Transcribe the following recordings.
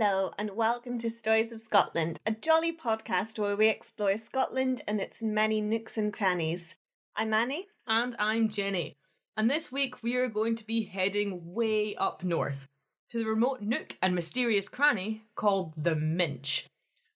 Hello, and welcome to Stories of Scotland, a jolly podcast where we explore Scotland and its many nooks and crannies. I'm Annie. And I'm Jenny. And this week we are going to be heading way up north to the remote nook and mysterious cranny called the Minch.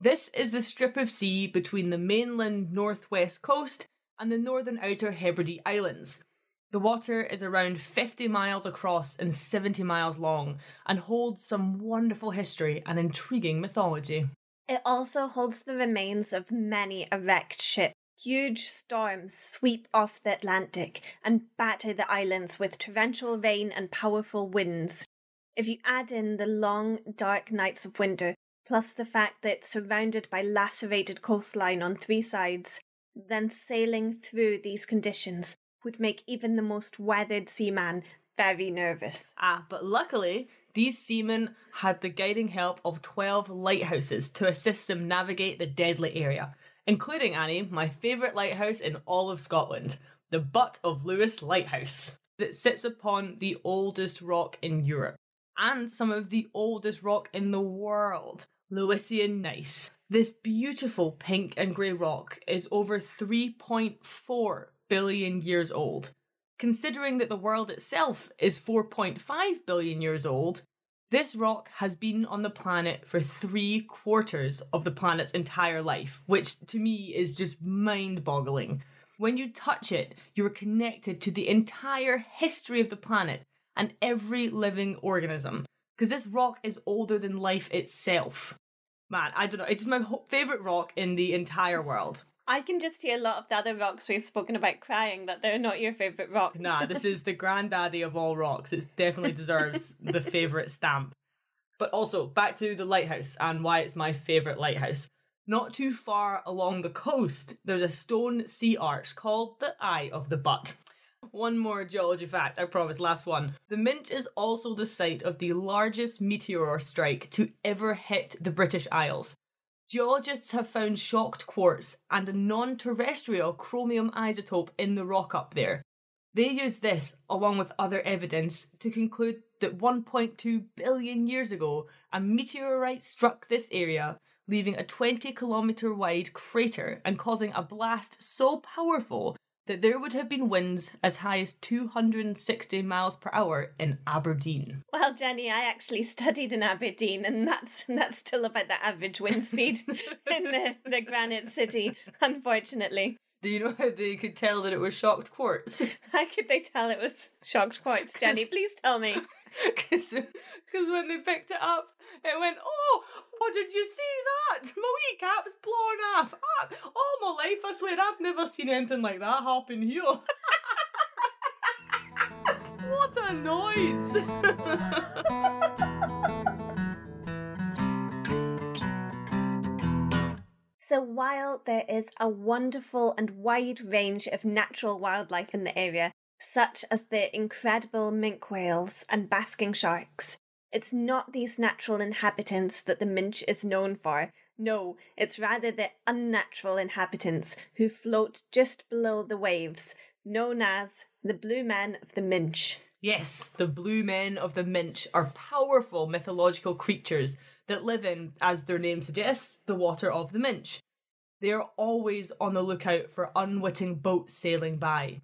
This is the strip of sea between the mainland northwest coast and the northern outer Hebrides Islands. The water is around 50 miles across and 70 miles long and holds some wonderful history and intriguing mythology. It also holds the remains of many wrecked ship. Huge storms sweep off the Atlantic and batter the islands with torrential rain and powerful winds. If you add in the long, dark nights of winter, plus the fact that it's surrounded by lacerated coastline on three sides, then sailing through these conditions would make even the most weathered seaman very nervous. Ah, but luckily, these seamen had the guiding help of 12 lighthouses to assist them navigate the deadly area, including Annie, my favourite lighthouse in all of Scotland, the Butt of Lewis Lighthouse. It sits upon the oldest rock in Europe and some of the oldest rock in the world, Lewisian gneiss. This beautiful pink and grey rock is over 3.4 billion years old. Considering that the world itself is 4.5 billion years old, this rock has been on the planet for three quarters of the planet's entire life, which to me is just mind boggling. When you touch it, you are connected to the entire history of the planet and every living organism, because this rock is older than life itself. Man, I don't know, it's my favourite rock in the entire world. I can just hear a lot of the other rocks we've spoken about crying that they're not your favourite rock. Nah, this is the granddaddy of all rocks. It definitely deserves the favourite stamp. But also, back to the lighthouse and why it's my favourite lighthouse. Not too far along the coast, there's a stone sea arch called the Eye of the Butt. One more geology fact, I promise, last one. The Minch is also the site of the largest meteor strike to ever hit the British Isles. Geologists have found shocked quartz and a non terrestrial chromium isotope in the rock up there. They use this, along with other evidence, to conclude that 1.2 billion years ago, a meteorite struck this area, leaving a 20 kilometre wide crater and causing a blast so powerful that there would have been winds as high as 260 miles per hour in Aberdeen. Well, Jenny, I actually studied in Aberdeen, and that's that's still about the average wind speed in the, the Granite City, unfortunately. Do you know how they could tell that it was shocked quartz? How could they tell it was shocked quartz, Jenny? Please tell me. Because when they picked it up, it went, oh, oh, did you see that? My wee cap's blown off. Ah, all my life, I swear, I've never seen anything like that happen here. what a noise! So, while there is a wonderful and wide range of natural wildlife in the area, such as the incredible minke whales and basking sharks, it's not these natural inhabitants that the Minch is known for. No, it's rather the unnatural inhabitants who float just below the waves, known as the Blue Men of the Minch. Yes, the Blue Men of the Minch are powerful mythological creatures that live in, as their name suggests, the water of the Minch. They are always on the lookout for unwitting boats sailing by.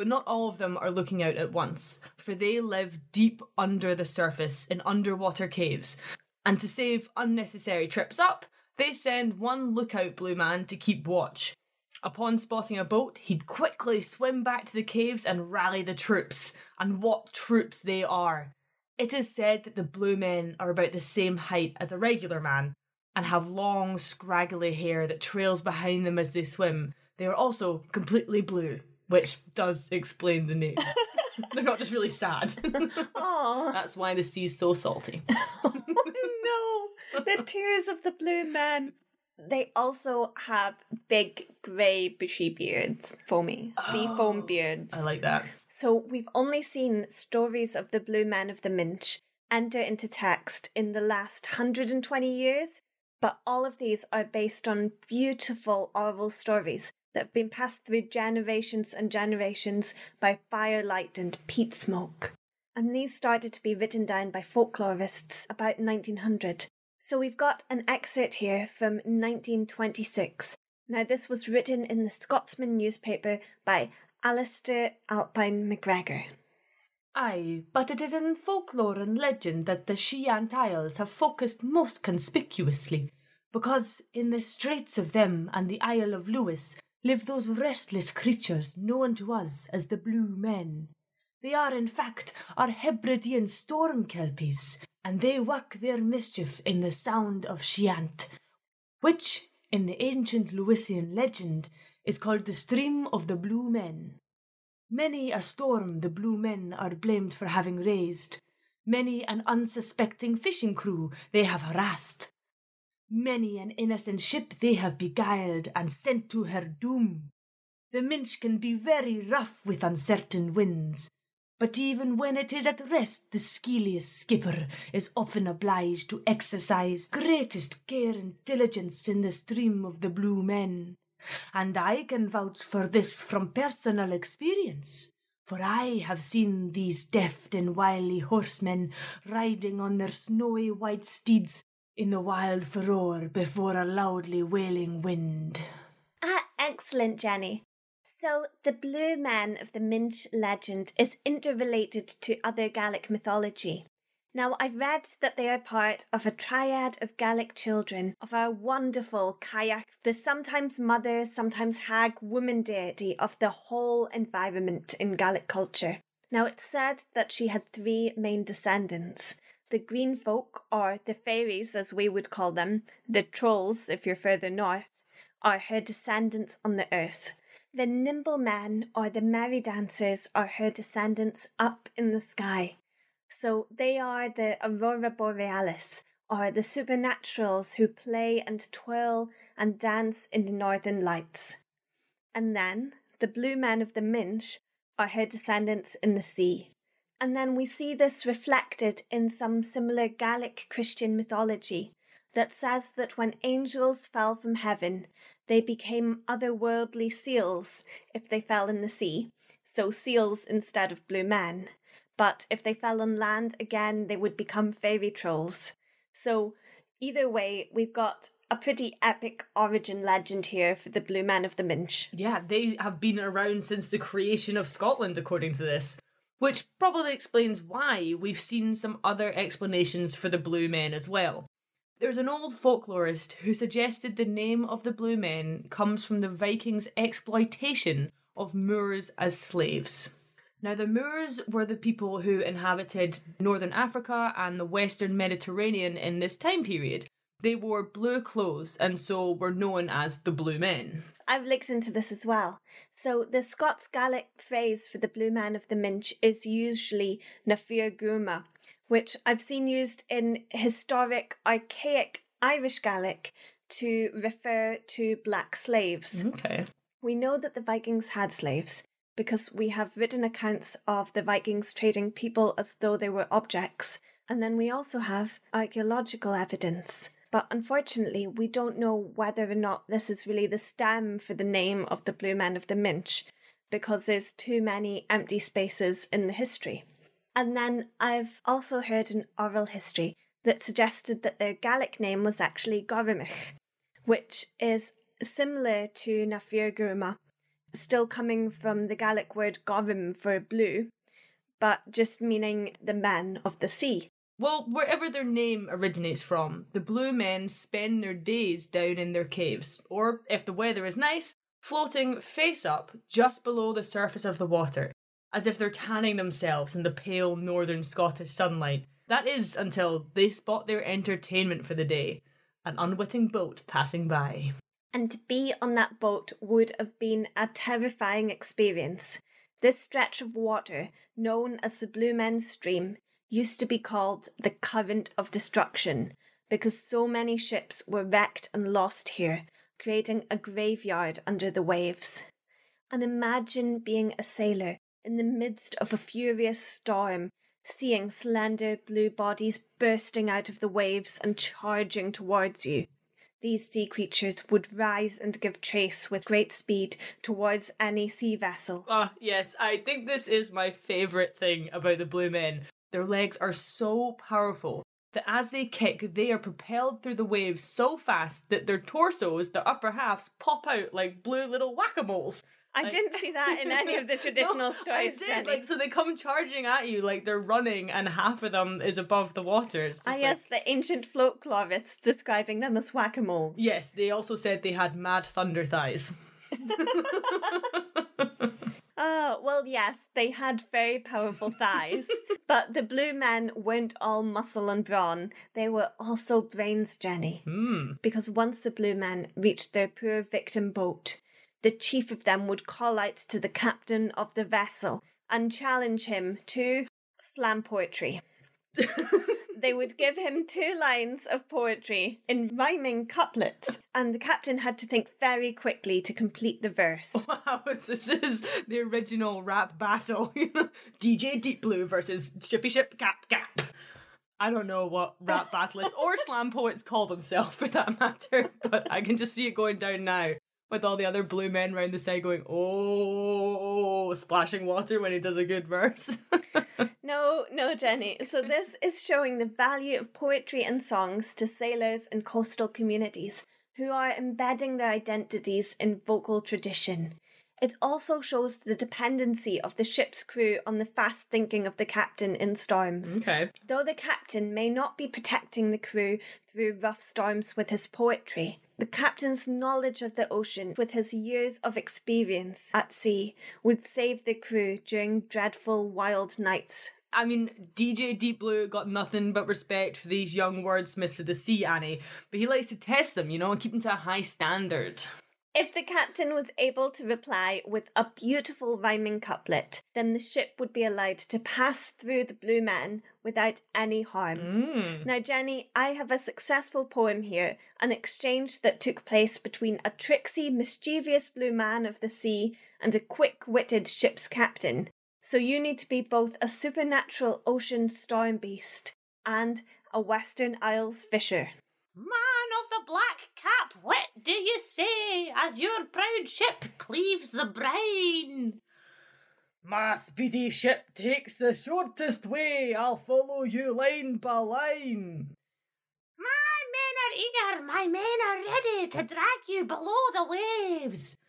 But not all of them are looking out at once, for they live deep under the surface in underwater caves. And to save unnecessary trips up, they send one lookout blue man to keep watch. Upon spotting a boat, he'd quickly swim back to the caves and rally the troops. And what troops they are! It is said that the blue men are about the same height as a regular man and have long, scraggly hair that trails behind them as they swim. They are also completely blue, which does explain the name. They're not just really sad. Aww. That's why the sea's so salty. no, the tears of the blue men. They also have big grey bushy beards, foamy, sea foam Oh, beards. I like that. So we've only seen stories of the Blue Men of the Minch enter into text in the last 120 years, but all of these are based on beautiful oral stories that have been passed through generations and generations by firelight and peat smoke. And these started to be written down by folklorists about 1900. So we've got an excerpt here from 1926. Now, this was written in the Scotsman newspaper by Alasdair Alpin MacGregor. Aye, but it is in folklore and legend that the Shiant Isles have focused most conspicuously, because in the straits of them and the Isle of Lewis live those restless creatures known to us as the Blue Men. They are, in fact, our Hebridean storm kelpies, and they work their mischief in the sound of Shiant, which, in the ancient Lewisian legend, is called the Stream of the Blue Men. Many a storm the Blue Men are blamed for having raised, many an unsuspecting fishing crew they have harassed, many an innocent ship they have beguiled and sent to her doom. The Minch can be very rough with uncertain winds, but even when it is at rest, the skilliest skipper is often obliged to exercise greatest care and diligence in the stream of the blue men. And I can vouch for this from personal experience, for I have seen these deft and wily horsemen riding on their snowy white steeds in the wild furore before a loudly wailing wind. Ah, excellent, Jenny. So, the Blue Men of the Minch legend is interrelated to other Gaelic mythology. Now, I've read that they are part of a triad of Gaelic children of our wonderful Cailleach, the sometimes mother, sometimes hag woman deity of the whole environment in Gaelic culture. Now, it's said that she had three main descendants. The green folk, or the fairies as we would call them, the trolls if you're further north, are her descendants on the earth. The nimble men or the merry dancers are her descendants up in the sky. So they are the aurora borealis, or the supernaturals who play and twirl and dance in the northern lights. And then the blue men of the Minch are her descendants in the sea. And then we see this reflected in some similar Gaelic Christian mythology that says that when angels fell from heaven, they became otherworldly seals if they fell in the sea, so seals instead of blue men. But if they fell on land again, they would become fairy trolls. So, either way, we've got a pretty epic origin legend here for the Blue Men of the Minch. Yeah, they have been around since the creation of Scotland, according to this. Which probably explains why we've seen some other explanations for the Blue Men as well. There's an old folklorist who suggested the name of the Blue Men comes from the Vikings' exploitation of Moors as slaves. Now, the Moors were the people who inhabited northern Africa and the western Mediterranean in this time period. They wore blue clothes and so were known as the Blue Men. I've looked into this as well. So, the Scots Gaelic phrase for the Blue Man of the Minch is usually Na Fir Ghorma, which I've seen used in historic, archaic Irish Gaelic to refer to black slaves. Okay. We know that the Vikings had slaves because we have written accounts of the Vikings trading people as though they were objects, and then we also have archaeological evidence. But unfortunately, we don't know whether or not this is really the stem for the name of the Blue Men of the Minch, because there's too many empty spaces in the history. And then I've also heard an oral history that suggested that their Gaelic name was actually Gorimich, which is similar to Na Fir Ghorma, still coming from the Gaelic word Gorim for blue, but just meaning the men of the sea. Well, wherever their name originates from, the blue men spend their days down in their caves, or if the weather is nice, floating face up just below the surface of the water, as if they're tanning themselves in the pale northern Scottish sunlight. That is until they spot their entertainment for the day an unwitting boat passing by. And to be on that boat would have been a terrifying experience. This stretch of water, known as the Blue Men's Stream, used to be called the Current of Destruction because so many ships were wrecked and lost here, creating a graveyard under the waves. And imagine being a sailor in the midst of a furious storm, seeing slender blue bodies bursting out of the waves and charging towards you. These sea creatures would rise and give chase with great speed towards any sea vessel. Ah, yes, I think this is my favourite thing about the Blue Men. Their legs are so powerful that as they kick, they are propelled through the waves so fast that their torsos, their upper halves, pop out like blue little whack-a-moles. I Like- didn't see that in any of the traditional No, I stories, did. Jenny. Like, so they come charging at you like they're running, and half of them is above the water. It's Ah, like- yes, the ancient folklorists describing them as whack-a-moles. Yes, they also said they had mad thunder thighs. Oh, well, yes, they had very powerful thighs, but the blue men weren't all muscle and brawn. They were also brains, Jenny. Hmm. Because once the blue men reached their poor victim boat, the chief of them would call out to the captain of the vessel and challenge him to slam poetry. they would give him two lines of poetry in rhyming couplets, and the captain had to think very quickly to complete the verse. Wow, this is the original rap battle. DJ Deep Blue versus Shippy Ship Cap Cap. I don't know what rap battle is, or slam poets call themselves for that matter, but I can just see it going down now with all the other blue men round the side going, oh, splashing water when he does a good verse. No, no, Jenny. So, this is showing the value of poetry and songs to sailors and coastal communities who are embedding their identities in vocal tradition. It also shows the dependency of the ship's crew on the fast thinking of the captain in storms. okay. Though the captain may not be protecting the crew through rough storms with his poetry, the captain's knowledge of the ocean with his years of experience at sea would save the crew during dreadful wild nights. I mean, DJ Deep Blue got nothing but respect for these young wordsmiths of the sea, Annie, but he likes to test them, you know, and keep them to a high standard. If the captain was able to reply with a beautiful rhyming couplet, then the ship would be allowed to pass through the blue men without any harm. Mm. Now, Jenny, I have a successful poem here, an exchange that took place between a tricksy, mischievous blue man of the sea and a quick witted ship's captain. So you need to be both a supernatural ocean storm beast and a Western Isles fisher. Man of the black cap, what do you say as your proud ship cleaves the brine? My speedy ship takes the shortest way. I'll follow you line by line. My men are eager, my men are ready to drag you below the waves.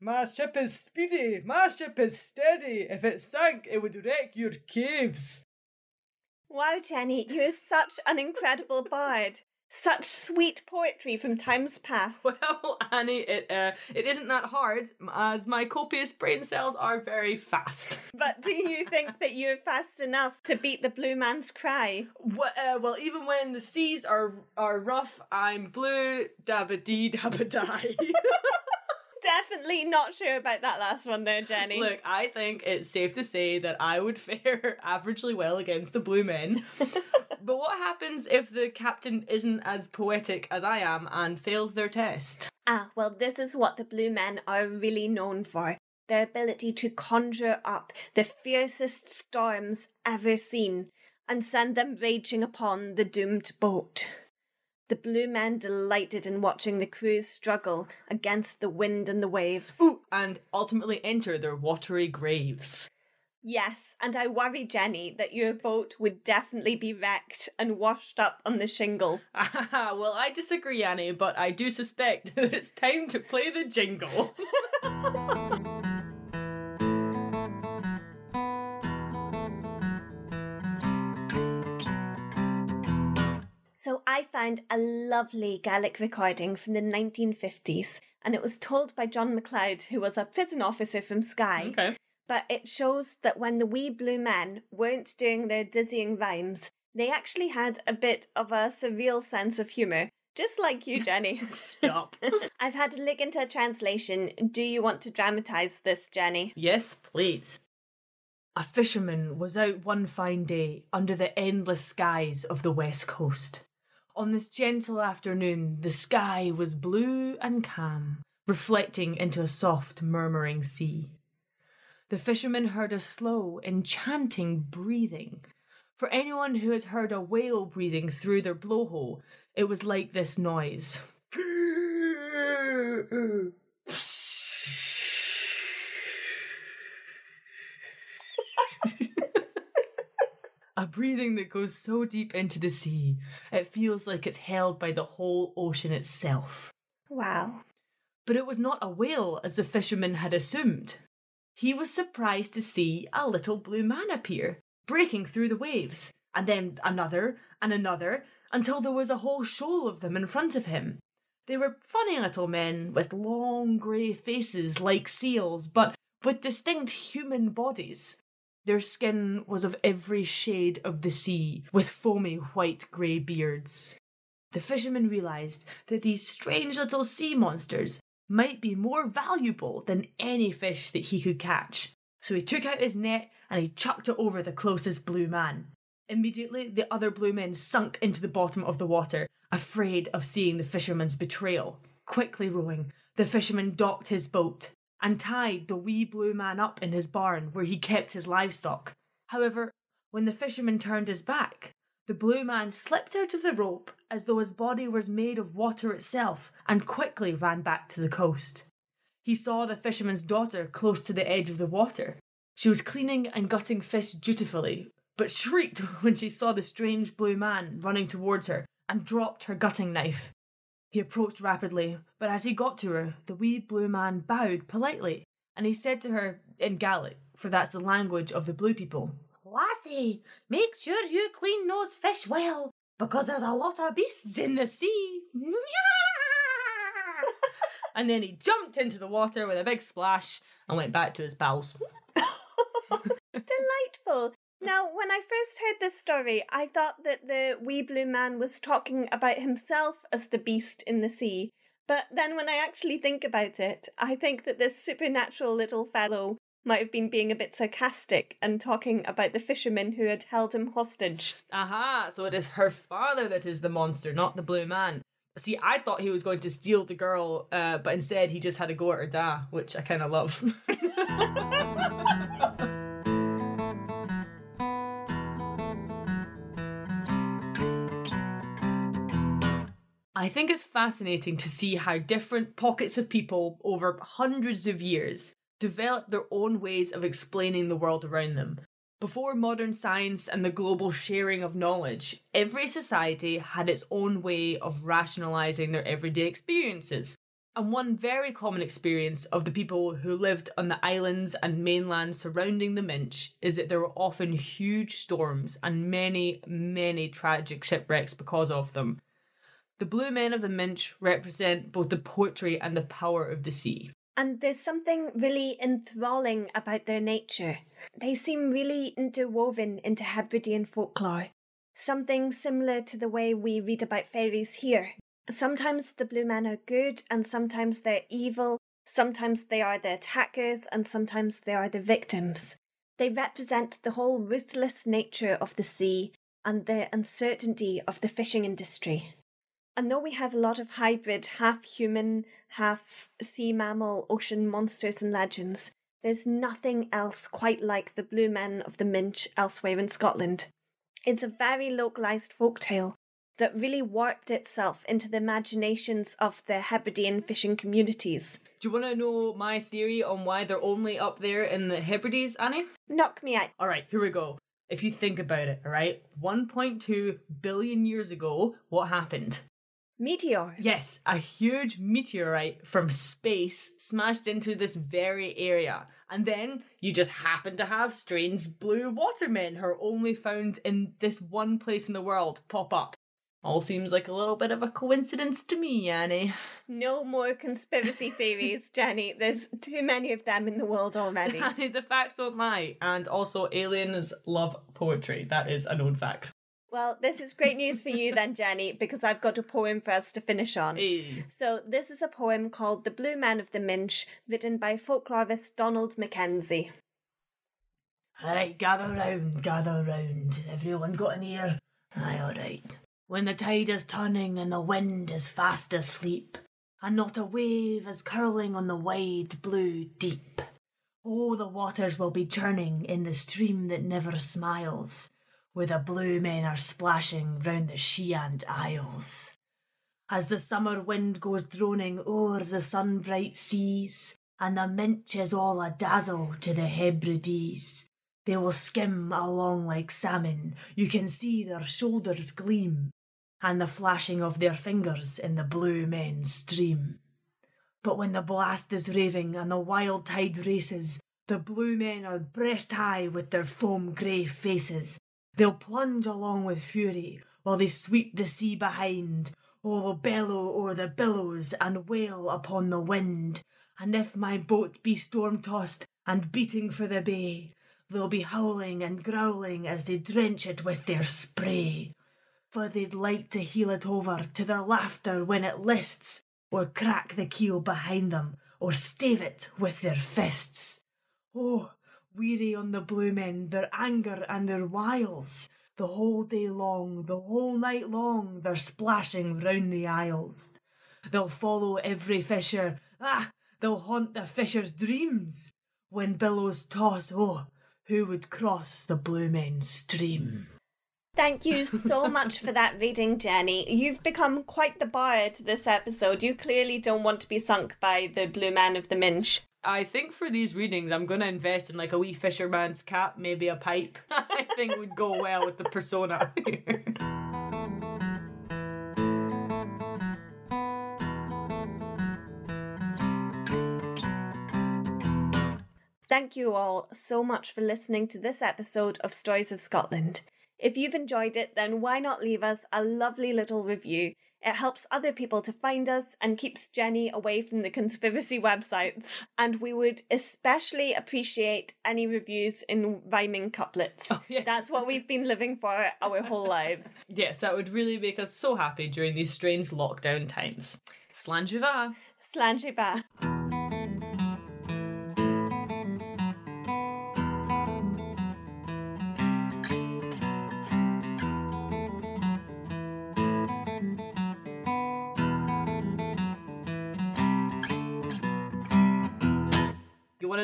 My ship is speedy, my ship is steady. If it sank, it would wreck your caves. Wow, Jenny, you're such an incredible bard. Such sweet poetry from times past. Well, Annie, it uh, it isn't that hard, as my copious brain cells are very fast. But do you think that you're fast enough to beat the blue man's cry? What, uh, well, even when the seas are are rough, I'm blue, dabba dee, dabba die. Definitely not sure about that last one there, Jenny. Look, I think it's safe to say that I would fare averagely well against the blue men. but what happens if the captain isn't as poetic as I am and fails their test? Ah, well, this is what the Blue Men are really known for their ability to conjure up the fiercest storms ever seen and send them raging upon the doomed boat. The Blue Men delighted in watching the crews struggle against the wind and the waves. Ooh, and ultimately enter their watery graves. Yes, and I worry, Jenny, that your boat would definitely be wrecked and washed up on the shingle. Ah, well, I disagree, Annie, but I do suspect that it's time to play the jingle. I found a lovely Gaelic recording from the 1950s, and it was told by John MacLeod, who was a prison officer from Skye. okay. But it shows that when the wee blue men weren't doing their dizzying rhymes, they actually had a bit of a surreal sense of humour, just like you, Jenny. Stop. I've had to look into a translation. Do you want to dramatise this, Jenny? yes, please. A fisherman was out one fine day under the endless skies of the west coast. On this gentle afternoon, the sky was blue and calm, reflecting into a soft, murmuring sea. The fisherman heard a slow, enchanting breathing. For anyone who has heard a whale breathing through their blowhole, it was like this noise. A breathing that goes so deep into the sea, it feels like it's held by the whole ocean itself. Wow. But it was not a whale as the fisherman had assumed. He was surprised to see a little blue man appear, breaking through the waves, and then another and another, until there was a whole shoal of them in front of him. They were funny little men with long grey faces like seals, but with distinct human bodies. Their skin was of every shade of the sea, with foamy white grey beards. The fisherman realised that these strange little sea monsters might be more valuable than any fish that he could catch. So he took out his net and he chucked it over the closest blue man. Immediately, the other blue men sunk into the bottom of the water, afraid of seeing the fisherman's betrayal. Quickly rowing, the fisherman docked his boat and tied the wee blue man up in his barn where he kept his livestock. However, when the fisherman turned his back, the blue man slipped out of the rope as though his body was made of water itself and quickly ran back to the coast. He saw the fisherman's daughter close to the edge of the water. She was cleaning and gutting fish dutifully, but shrieked when she saw the strange blue man running towards her and dropped her gutting knife. He approached rapidly, but as he got to her, the wee blue man bowed politely, and he said to her in Gaelic, for that's the language of the blue people, Lassie, make sure you clean those fish well, because there's a lot of beasts in the sea. and then he jumped into the water with a big splash and went back to his pals. Delightful. Now, when I first heard this story, I thought that the wee blue man was talking about himself as the beast in the sea. But then when I actually think about it, I think that this supernatural little fellow might have been being a bit sarcastic and talking about the fisherman who had held him hostage. Aha, so it is her father that is the monster, not the blue man. See, I thought he was going to steal the girl, uh, but instead he just had to go at her da, which I kind of love. I think it's fascinating to see how different pockets of people over hundreds of years develop their own ways of explaining the world around them. Before modern science and the global sharing of knowledge, every society had its own way of rationalizing their everyday experiences. And one very common experience of the people who lived on the islands and mainland surrounding the Minch is that there were often huge storms and many, many tragic shipwrecks because of them. The blue men of the Minch represent both the poetry and the power of the sea. And there's something really enthralling about their nature. They seem really interwoven into Hebridean folklore. Something similar to the way we read about fairies here. Sometimes the blue men are good, and sometimes they're evil. Sometimes they are the attackers, and sometimes they are the victims. They represent the whole ruthless nature of the sea and the uncertainty of the fishing industry. And though we have a lot of hybrid, half human, half sea mammal, ocean monsters and legends, there's nothing else quite like the Blue Men of the Minch elsewhere in Scotland. It's a very localised folktale that really warped itself into the imaginations of the Hebridean fishing communities. Do you want to know my theory on why they're only up there in the Hebrides, Annie? Knock me out. All right, here we go. If you think about it, all right, 1.2 billion years ago, what happened? Meteor. Yes, a huge meteorite from space smashed into this very area. And then you just happen to have strange blue watermen who are only found in this one place in the world pop up. All seems like a little bit of a coincidence to me, Annie. No more conspiracy theories, Jenny. There's too many of them in the world already. Annie, the facts don't lie. And also, aliens love poetry. That is a known fact. Well, this is great news for you then, Jenny, because I've got a poem for us to finish on. Hey. So, this is a poem called The Blue Man of the Minch, written by folklorist Donald Mackenzie. Alright, gather round, gather round. Everyone got an ear? Aye, alright. When the tide is turning and the wind is fast asleep, and not a wave is curling on the wide blue deep. Oh, the waters will be churning in the stream that never smiles, where the blue men are splashing round the Shiant Isles. As the summer wind goes droning o'er the sun-bright seas, and the minch is all a dazzle to the Hebrides, They will skim along like salmon. You can see their shoulders gleam, and the flashing of their fingers in the blue men's stream. But when the blast is raving and the wild tide races, the blue men are breast high with their foam grey faces. They'll plunge along with fury while they sweep the sea behind, or they'll bellow o'er the billows and wail upon the wind. And if my boat be storm tossed and beating for the bay, they'll be howling and growling as they drench it with their spray. For they'd like to heel it over to their laughter when it lists, or crack the keel behind them, or stave it with their fists. Oh, weary on the blue men, their anger and their wiles. The whole day long, the whole night long, they're splashing round the isles. They'll follow every fisher, ah, they'll haunt the fisher's dreams. When billows toss, oh, who would cross the blue men's stream? Thank you so much for that reading, Jenny. You've become quite the bard this episode. You clearly don't want to be sunk by the blue man of the Minch. I think for these readings, I'm going to invest in like a wee fisherman's cap, maybe a pipe. I think would go well with the persona. Thank you all so much for listening to this episode of Stories of Scotland. If you've enjoyed it, then why not leave us a lovely little review? It helps other people to find us and keeps Jenny away from the conspiracy websites. And we would especially appreciate any reviews in rhyming couplets. Oh, yes. That's what we've been living for our whole lives. yes, that would really make us so happy during these strange lockdown times. Slàinte mhath. Slanjiba.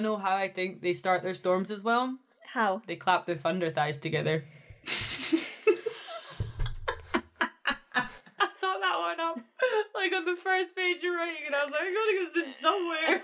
Know how I think they start their storms as well? How? They clap their thunder thighs together. I thought that one up like on the first page you're writing, and I was like, I gotta get this in somewhere.